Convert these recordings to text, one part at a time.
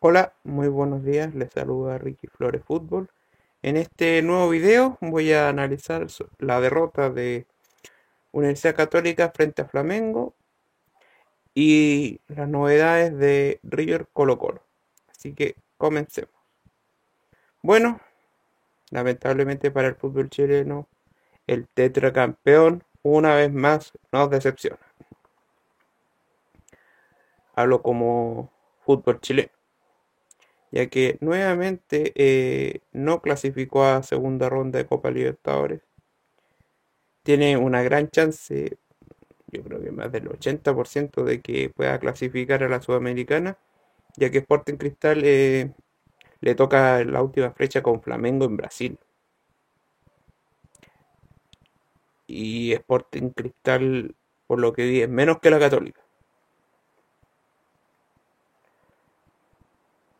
Hola, muy buenos días, les saluda Ricky Flores Fútbol. En este nuevo video voy a analizar la derrota de Universidad Católica frente a Flamengo y las novedades de River Colo Colo. Así que comencemos. Bueno, lamentablemente para el fútbol chileno, el tetracampeón una vez más nos decepciona. Hablo como fútbol chileno. Ya que nuevamente eh, no clasificó a segunda ronda de Copa Libertadores. Tiene una gran chance, yo creo que más del 80% de que pueda clasificar a la Sudamericana, ya que Sporting Cristal eh, le toca la última fecha con Flamengo en Brasil. Y Sporting Cristal, por lo que vi, es menos que la Católica.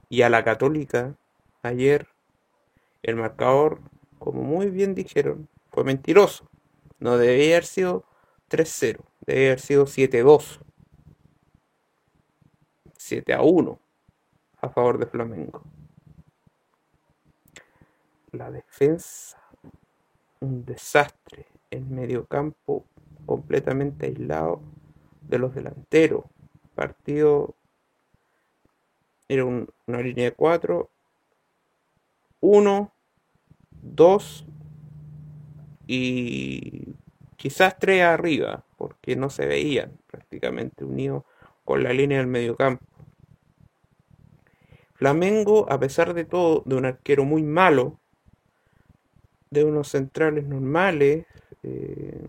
Y a la Católica, ayer, el marcador, como muy bien dijeron, fue mentiroso. No debía haber sido 3-0, debía haber sido 7-2, 7-1 a favor de Flamengo. La defensa, un desastre. El mediocampo completamente aislado de los delanteros. Partido era un- una línea de 4, 1, 2 y quizás 3 arriba, porque no se veían prácticamente unidos con la línea del mediocampo. Flamengo, a pesar de todo, de un arquero muy malo, de unos centrales normales, eh,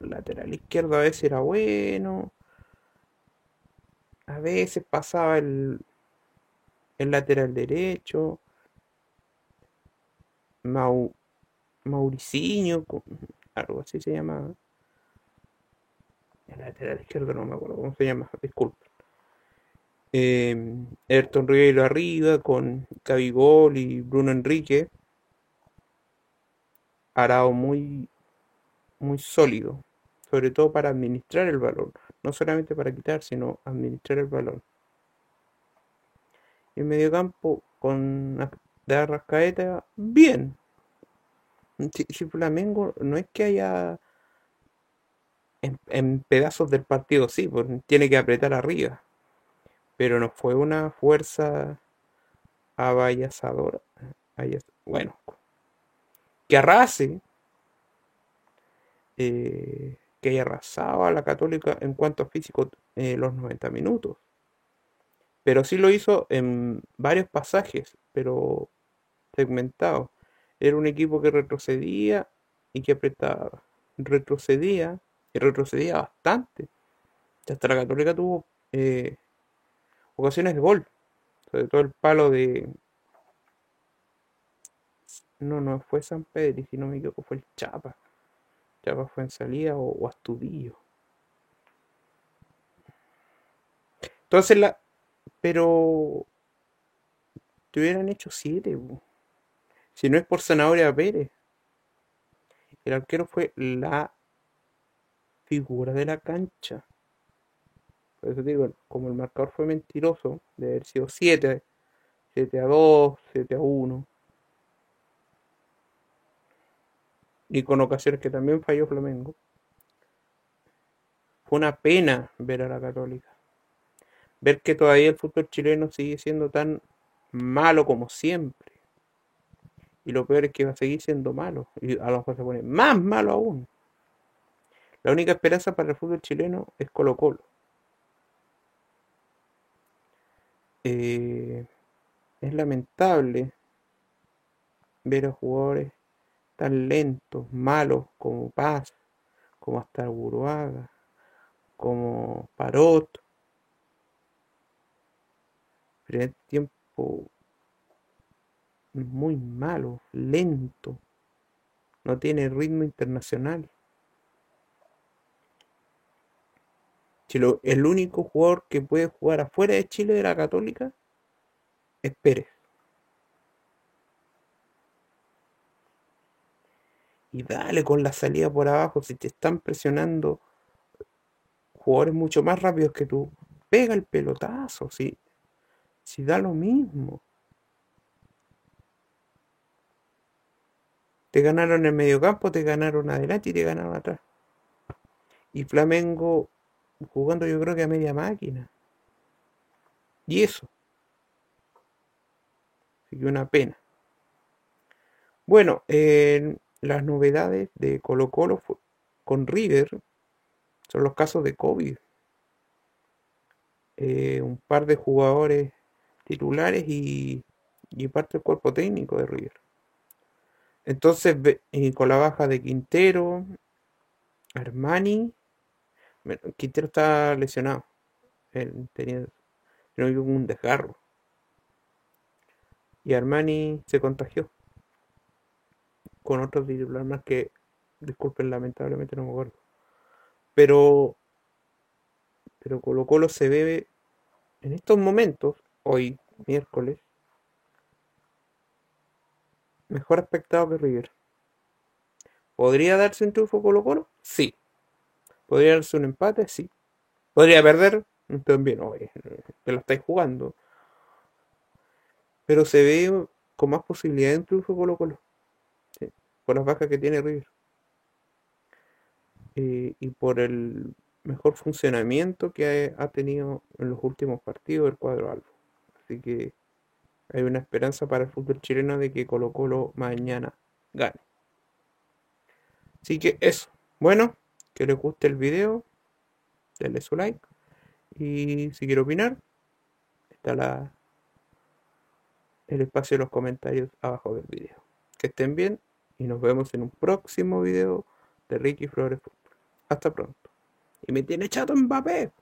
lateral izquierdo a veces era bueno, a veces pasaba el, el lateral derecho, Mau, Mauricinho, algo así se llamaba. El lateral izquierdo no me acuerdo cómo se llama, disculpe. Eh, Ayrton Ribeiro arriba con Gabigol y Bruno Enrique, Arao muy, muy sólido, sobre todo para administrar el balón, no solamente para quitar, sino administrar el balón. Y el mediocampo con de Arrascaeta, bien. Si, Flamengo no es que haya en, pedazos del partido, sí, pues tiene que apretar arriba, pero no fue una fuerza avasalladora. Avas- Bueno, que arrase, eh, que haya arrasado a la Católica en cuanto a físico eh, los 90 minutos. Pero sí lo hizo en varios pasajes, pero segmentado. Era un equipo que retrocedía y que apretaba. Retrocedía y retrocedía bastante. Hasta la Católica tuvo eh, ocasiones de gol. Sobre todo el palo de... No, no fue San Pedro, si no me equivoco, fue el Chapa. Chapa fue en salida o, o Astudillo. Entonces la... Pero te hubieran hecho siete. Si no es por Zanahoria Pérez. El arquero fue la figura de la cancha. Por eso digo, como el marcador fue mentiroso, de haber sido 7, 7 a 2, 7 a 1, y con ocasiones que también falló Flamengo, fue una pena ver a la Católica. Ver que todavía el fútbol chileno sigue siendo tan malo como siempre. Y lo peor es que va a seguir siendo malo. Y a lo mejor se pone más malo aún. La única esperanza para el fútbol chileno es Colo Colo. Eh, es lamentable ver a jugadores tan lentos, malos como Paz, como hasta Buruaga, como Parot. Primer tiempo muy malo, lento, no tiene ritmo internacional. El único jugador que puede jugar afuera de Chile de la Católica es Pérez. Y dale con la salida por abajo, si te están presionando jugadores mucho más rápidos que tú, pega el pelotazo, si, si da lo mismo. Te ganaron en el mediocampo, te ganaron adelante y te ganaron atrás. Y Flamengo jugando yo creo que a media máquina. Y eso. Así una pena. Bueno, las novedades de Colo Colo con River son los casos de COVID. Eh, un par de jugadores titulares y, parte del cuerpo técnico de River. Entonces, con la baja de Quintero, Armani, Quintero está lesionado. Él tenía un desgarro. Y Armani se contagió con otros titular más que, disculpen, lamentablemente no me acuerdo. Pero, pero Colo Colo se ve en estos momentos, hoy, miércoles, mejor aspectado que River. ¿Podría darse un triunfo Colo Colo? Sí. ¿Podría darse un empate? Sí. ¿Podría perder? También, oye, que la estáis jugando. Pero se ve con más posibilidad de un triunfo Colo Colo por las bajas que tiene River. Y por el mejor funcionamiento que ha, tenido en los últimos partidos el cuadro albo. Así que hay una esperanza para el fútbol chileno de que Colo Colo mañana gane. Así que eso. Bueno, que les guste el video, denle su like. Y si quiere opinar, está la, el espacio de los comentarios abajo del video. Que estén bien y nos vemos en un próximo video de Ricky Flores Fútbol. Hasta pronto. Y me tiene chato Mbappé.